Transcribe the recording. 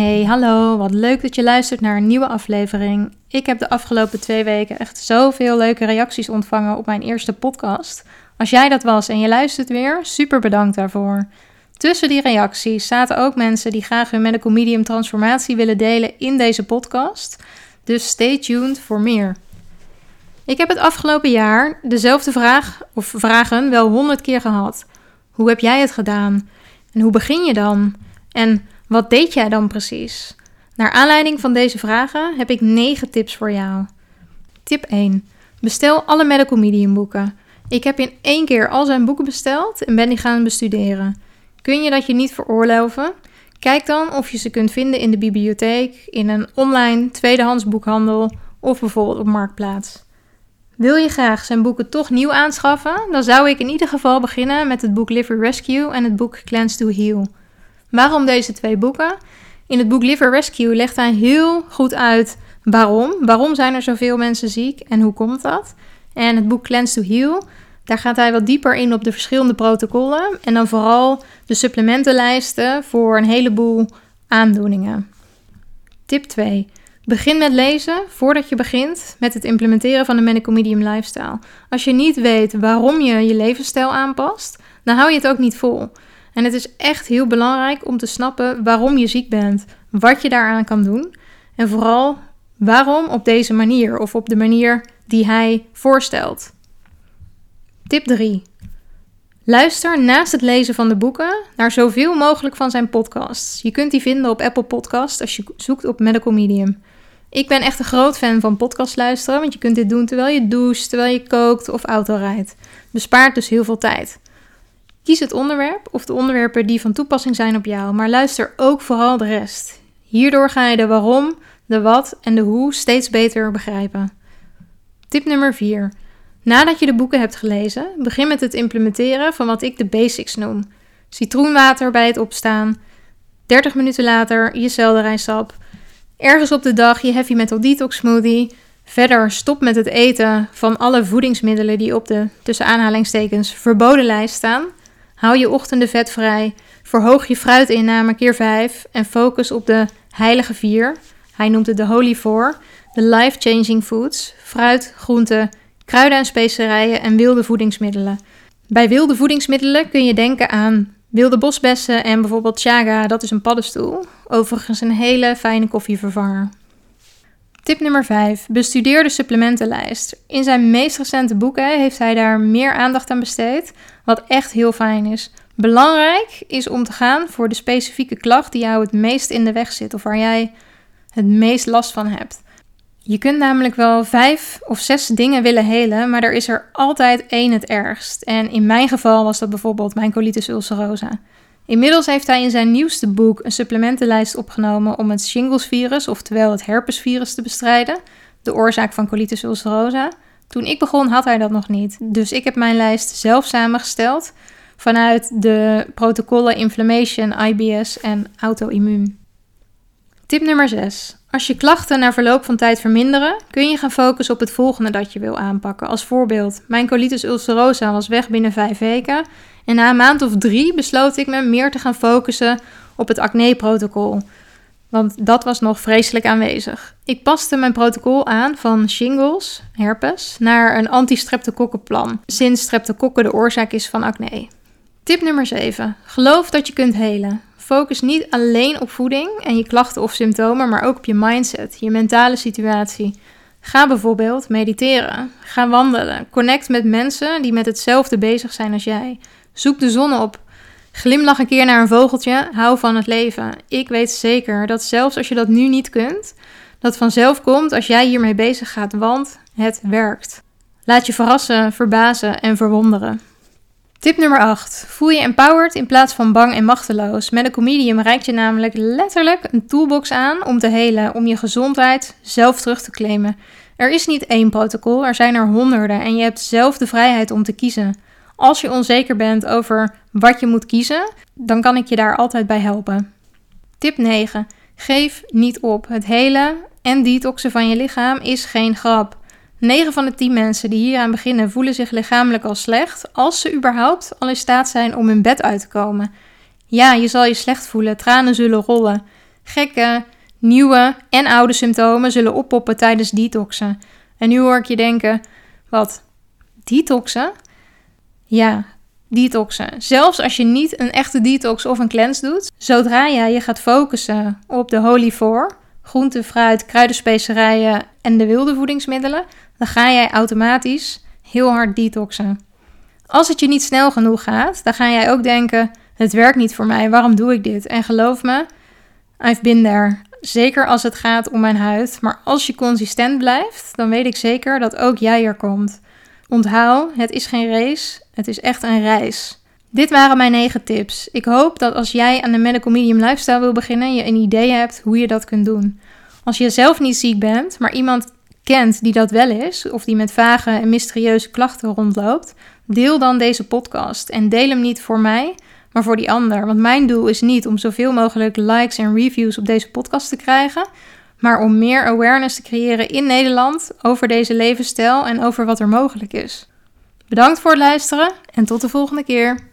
Hey, hallo, wat leuk dat je luistert naar een nieuwe aflevering. Ik heb de afgelopen twee weken echt zoveel leuke reacties ontvangen op mijn eerste podcast. Als jij dat was en je luistert weer, super bedankt daarvoor. Tussen die reacties zaten ook mensen die graag hun medical medium transformatie willen delen in deze podcast. Dus stay tuned voor meer. Ik heb het afgelopen jaar dezelfde vraag of vragen wel honderd keer gehad. Hoe heb jij het gedaan? En hoe begin je dan? En wat deed jij dan precies? Naar aanleiding van deze vragen heb ik 9 tips voor jou. Tip 1. Bestel alle Medical Medium boeken. Ik heb in één keer al zijn boeken besteld en ben die gaan bestuderen. Kun je dat je niet veroorloven? Kijk dan of je ze kunt vinden in de bibliotheek, in een online tweedehands boekhandel of bijvoorbeeld op Marktplaats. Wil je graag zijn boeken toch nieuw aanschaffen? Dan zou ik in ieder geval beginnen met het boek Liver Rescue en het boek Cleanse to Heal. Waarom deze twee boeken? In het boek Liver Rescue legt hij heel goed uit waarom. Waarom zijn er zoveel mensen ziek en hoe komt dat? En het boek Cleanse to Heal, daar gaat hij wat dieper in op de verschillende protocollen en dan vooral de supplementenlijsten voor een heleboel aandoeningen. Tip 2. Begin met lezen voordat je begint met het implementeren van de Medical Medium Lifestyle. Als je niet weet waarom je je levensstijl aanpast, dan hou je het ook niet vol. En het is echt heel belangrijk om te snappen waarom je ziek bent, wat je daaraan kan doen en vooral waarom op deze manier of op de manier die hij voorstelt. Tip 3. Luister naast het lezen van de boeken naar zoveel mogelijk van zijn podcasts. Je kunt die vinden op Apple Podcast als je zoekt op Medical Medium. Ik ben echt een groot fan van podcast luisteren, want je kunt dit doen terwijl je doucht, terwijl je kookt of auto rijdt. Bespaart dus heel veel tijd. Kies het onderwerp of de onderwerpen die van toepassing zijn op jou, maar luister ook vooral de rest. Hierdoor ga je de waarom, de wat en de hoe steeds beter begrijpen. Tip nummer 4. Nadat je de boeken hebt gelezen, begin met het implementeren van wat ik de basics noem. Citroenwater bij het opstaan, 30 minuten later je selderijsap, ergens op de dag je heavy metal detox smoothie, verder stop met het eten van alle voedingsmiddelen die op de tussen aanhalingstekens verboden lijst staan Hou je ochtenden vetvrij, verhoog je fruitinname keer 5 en focus op de heilige vier. Hij noemt het de Holy Four, de life-changing foods, fruit, groenten, kruiden en specerijen en wilde voedingsmiddelen. Bij wilde voedingsmiddelen kun je denken aan wilde bosbessen en bijvoorbeeld chaga, dat is een paddenstoel. Overigens een hele fijne koffievervanger. Tip nummer 5. Bestudeer de supplementenlijst. In zijn meest recente boeken heeft hij daar meer aandacht aan besteed, wat echt heel fijn is. Belangrijk is om te gaan voor de specifieke klacht die jou het meest in de weg zit of waar jij het meest last van hebt. Je kunt namelijk wel vijf of zes dingen willen helen, maar er is er altijd één het ergst. En in mijn geval was dat bijvoorbeeld mijn colitis ulcerosa. Inmiddels heeft hij in zijn nieuwste boek een supplementenlijst opgenomen om het shingles-virus, oftewel het herpesvirus, te bestrijden, de oorzaak van colitis ulcerosa. Toen ik begon had hij dat nog niet, dus ik heb mijn lijst zelf samengesteld vanuit de protocollen Inflammation, IBS en auto-immuun. Tip nummer 6. Als je klachten na verloop van tijd verminderen, kun je gaan focussen op het volgende dat je wil aanpakken. Als voorbeeld, mijn colitis ulcerosa was weg binnen 5 weken en na een maand of drie besloot ik me meer te gaan focussen op het acne-protocol. Want dat was nog vreselijk aanwezig. Ik paste mijn protocol aan van shingles, herpes, naar een anti-streptokokkenplan, sinds streptokokken de oorzaak is van acne. Tip nummer 7. Geloof dat je kunt helen. Focus niet alleen op voeding en je klachten of symptomen, maar ook op je mindset, je mentale situatie. Ga bijvoorbeeld mediteren, ga wandelen, connect met mensen die met hetzelfde bezig zijn als jij. Zoek de zon op. Glimlach een keer naar een vogeltje. Hou van het leven. Ik weet zeker dat zelfs als je dat nu niet kunt, dat vanzelf komt als jij hiermee bezig gaat, want het werkt. Laat je verrassen, verbazen en verwonderen. Tip nummer 8. Voel je empowered in plaats van bang en machteloos. Medical Medium reikt je namelijk letterlijk een toolbox aan om te helen, om je gezondheid zelf terug te claimen. Er is niet één protocol, er zijn er honderden en je hebt zelf de vrijheid om te kiezen. Als je onzeker bent over wat je moet kiezen, dan kan ik je daar altijd bij helpen. Tip 9. Geef niet op. Het hele en detoxen van je lichaam is geen grap. 9 van de 10 mensen die hier aan beginnen voelen zich lichamelijk al slecht, als ze überhaupt al in staat zijn om hun bed uit te komen. Ja, je zal je slecht voelen, tranen zullen rollen. gekke, nieuwe en oude symptomen zullen oppoppen tijdens detoxen. En nu hoor ik je denken: wat? Detoxen? Ja, detoxen. Zelfs als je niet een echte detox of een cleanse doet, zodra jij je gaat focussen op de Holy Four, groente, fruit, kruidenspecerijen en de wilde voedingsmiddelen, dan ga jij automatisch heel hard detoxen. Als het je niet snel genoeg gaat, dan ga jij ook denken: het werkt niet voor mij, waarom doe ik dit? En geloof me, I've been there. Zeker als het gaat om mijn huid. Maar als je consistent blijft, dan weet ik zeker dat ook jij er komt. Onthoud, het is geen race, het is echt een reis. Dit waren mijn negen tips. Ik hoop dat als jij aan de Medical Medium Lifestyle wil beginnen, je een idee hebt hoe je dat kunt doen. Als je zelf niet ziek bent, maar iemand die dat wel is, of die met vage en mysterieuze klachten rondloopt, deel dan deze podcast en deel hem niet voor mij, maar voor die ander. Want mijn doel is niet om zoveel mogelijk likes en reviews op deze podcast te krijgen, maar om meer awareness te creëren in Nederland over deze levensstijl en over wat er mogelijk is. Bedankt voor het luisteren en tot de volgende keer.